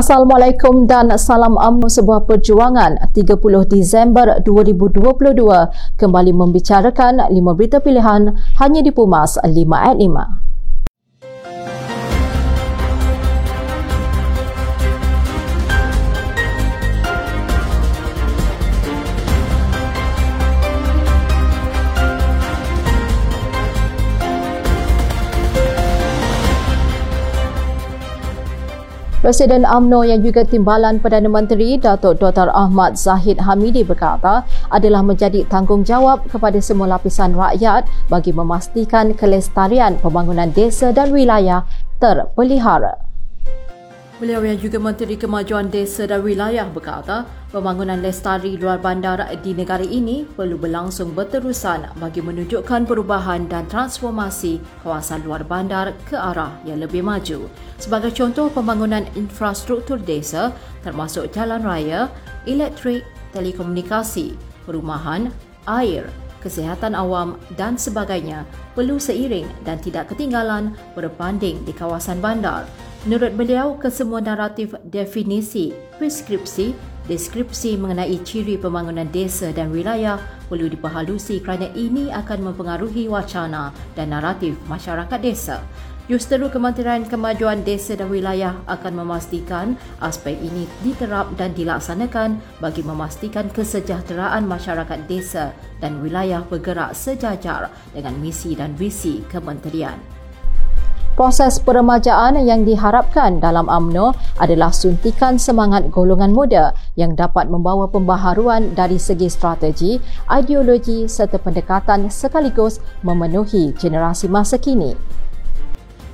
Assalamualaikum dan salam UMNO sebuah perjuangan 30 Disember 2022 kembali membicarakan lima berita pilihan hanya di Pumas 5 at 5. Presiden AMNO yang juga timbalan Perdana Menteri Datuk Dr. Ahmad Zahid Hamidi berkata adalah menjadi tanggungjawab kepada semua lapisan rakyat bagi memastikan kelestarian pembangunan desa dan wilayah terpelihara. Beliau yang juga Menteri Kemajuan Desa dan Wilayah berkata, pembangunan lestari luar bandar di negara ini perlu berlangsung berterusan bagi menunjukkan perubahan dan transformasi kawasan luar bandar ke arah yang lebih maju. Sebagai contoh pembangunan infrastruktur desa termasuk jalan raya, elektrik, telekomunikasi, perumahan, air, kesihatan awam dan sebagainya perlu seiring dan tidak ketinggalan berbanding di kawasan bandar. Menurut beliau, kesemua naratif definisi, preskripsi, deskripsi mengenai ciri pembangunan desa dan wilayah perlu diperhalusi kerana ini akan mempengaruhi wacana dan naratif masyarakat desa. Justeru Kementerian Kemajuan Desa dan Wilayah akan memastikan aspek ini diterap dan dilaksanakan bagi memastikan kesejahteraan masyarakat desa dan wilayah bergerak sejajar dengan misi dan visi kementerian. Proses peremajaan yang diharapkan dalam AMNO adalah suntikan semangat golongan muda yang dapat membawa pembaharuan dari segi strategi, ideologi serta pendekatan sekaligus memenuhi generasi masa kini.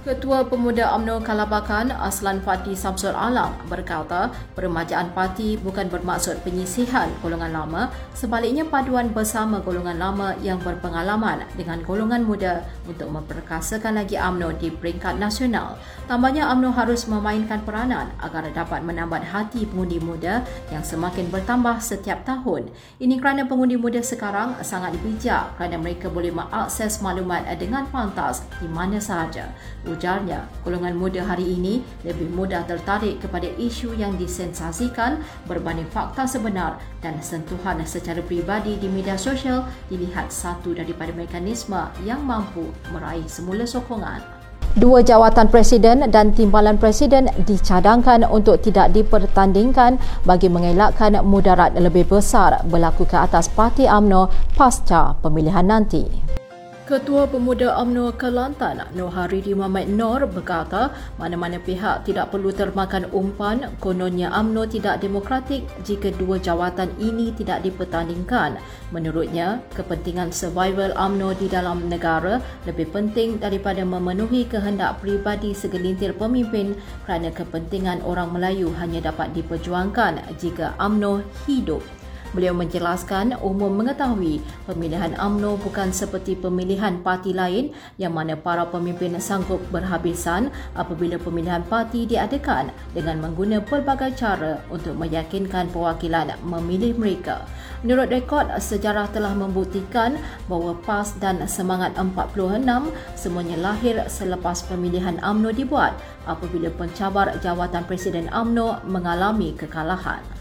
Ketua Pemuda UMNO Kalabakan Aslan Fatih Samsul Alam berkata peremajaan parti bukan bermaksud penyisihan golongan lama sebaliknya paduan bersama golongan lama yang berpengalaman dengan golongan muda untuk memperkasakan lagi UMNO di peringkat nasional. Tambahnya UMNO harus memainkan peranan agar dapat menambat hati pengundi muda yang semakin bertambah setiap tahun. Ini kerana pengundi muda sekarang sangat bijak kerana mereka boleh mengakses maklumat dengan pantas di mana sahaja. Ujarnya, golongan muda hari ini lebih mudah tertarik kepada isu yang disensasikan berbanding fakta sebenar dan sentuhan secara pribadi di media sosial dilihat satu daripada mekanisme yang mampu meraih semula sokongan. Dua jawatan presiden dan timbalan presiden dicadangkan untuk tidak dipertandingkan bagi mengelakkan mudarat lebih besar berlaku ke atas parti AMNO pasca pemilihan nanti. Ketua Pemuda UMNO Kelantan, Nur Muhammad Nur berkata mana-mana pihak tidak perlu termakan umpan kononnya UMNO tidak demokratik jika dua jawatan ini tidak dipertandingkan. Menurutnya, kepentingan survival UMNO di dalam negara lebih penting daripada memenuhi kehendak pribadi segelintir pemimpin kerana kepentingan orang Melayu hanya dapat diperjuangkan jika UMNO hidup. Beliau menjelaskan umum mengetahui pemilihan AMNO bukan seperti pemilihan parti lain yang mana para pemimpin sanggup berhabisan apabila pemilihan parti diadakan dengan menggunakan pelbagai cara untuk meyakinkan perwakilan memilih mereka. Menurut rekod, sejarah telah membuktikan bahawa PAS dan Semangat 46 semuanya lahir selepas pemilihan AMNO dibuat apabila pencabar jawatan Presiden AMNO mengalami kekalahan.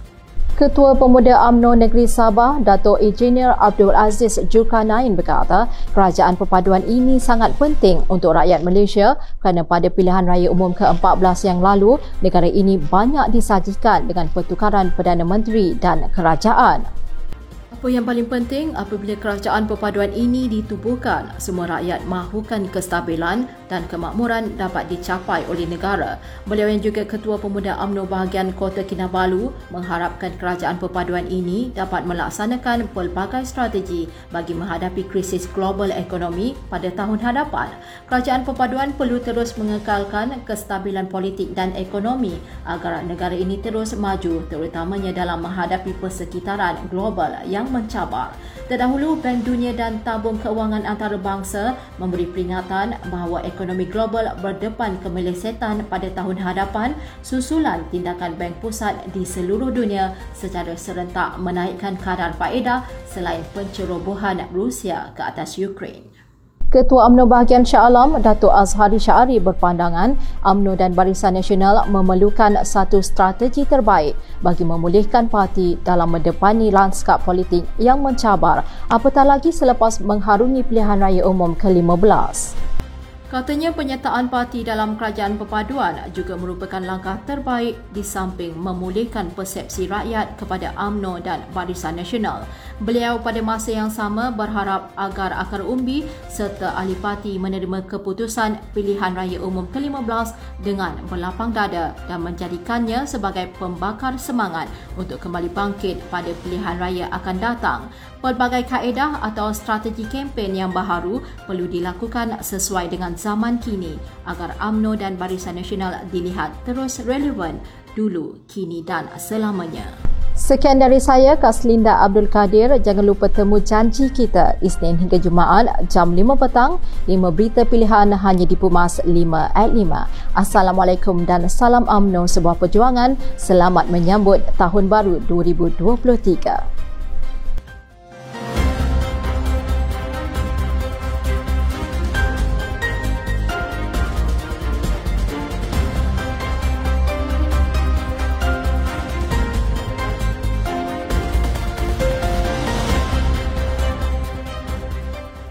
Ketua Pemuda AMNO Negeri Sabah, Dato' Engineer Abdul Aziz Julkarnain berkata, kerajaan perpaduan ini sangat penting untuk rakyat Malaysia kerana pada pilihan raya umum ke-14 yang lalu, negara ini banyak disajikan dengan pertukaran Perdana Menteri dan kerajaan. Apa yang paling penting apabila kerajaan perpaduan ini ditubuhkan, semua rakyat mahukan kestabilan dan kemakmuran dapat dicapai oleh negara. Beliau yang juga Ketua Pemuda UMNO bahagian Kota Kinabalu mengharapkan kerajaan perpaduan ini dapat melaksanakan pelbagai strategi bagi menghadapi krisis global ekonomi pada tahun hadapan. Kerajaan perpaduan perlu terus mengekalkan kestabilan politik dan ekonomi agar negara ini terus maju terutamanya dalam menghadapi persekitaran global yang mencabar. Terdahulu, Bank Dunia dan Tabung Keuangan Antarabangsa memberi peringatan bahawa ekonomi global berdepan kemelesetan pada tahun hadapan susulan tindakan Bank Pusat di seluruh dunia secara serentak menaikkan kadar faedah selain pencerobohan Rusia ke atas Ukraine. Ketua UMNO Bahagian Shah Alam, Datuk Azhari Syari berpandangan UMNO dan Barisan Nasional memerlukan satu strategi terbaik bagi memulihkan parti dalam mendepani lanskap politik yang mencabar apatah lagi selepas mengharungi pilihan raya umum ke-15. Katanya penyertaan parti dalam kerajaan perpaduan juga merupakan langkah terbaik di samping memulihkan persepsi rakyat kepada AMNO dan Barisan Nasional. Beliau pada masa yang sama berharap agar akar umbi serta ahli parti menerima keputusan pilihan raya umum ke-15 dengan berlapang dada dan menjadikannya sebagai pembakar semangat untuk kembali bangkit pada pilihan raya akan datang. Pelbagai kaedah atau strategi kempen yang baharu perlu dilakukan sesuai dengan zaman kini agar AMNO dan Barisan Nasional dilihat terus relevan dulu, kini dan selamanya. Sekian dari saya, Kaslinda Abdul Kadir. Jangan lupa temu janji kita Isnin hingga Jumaat jam 5 petang. 5 berita pilihan hanya di Pumas 5 at 5. Assalamualaikum dan salam UMNO sebuah perjuangan. Selamat menyambut Tahun Baru 2023.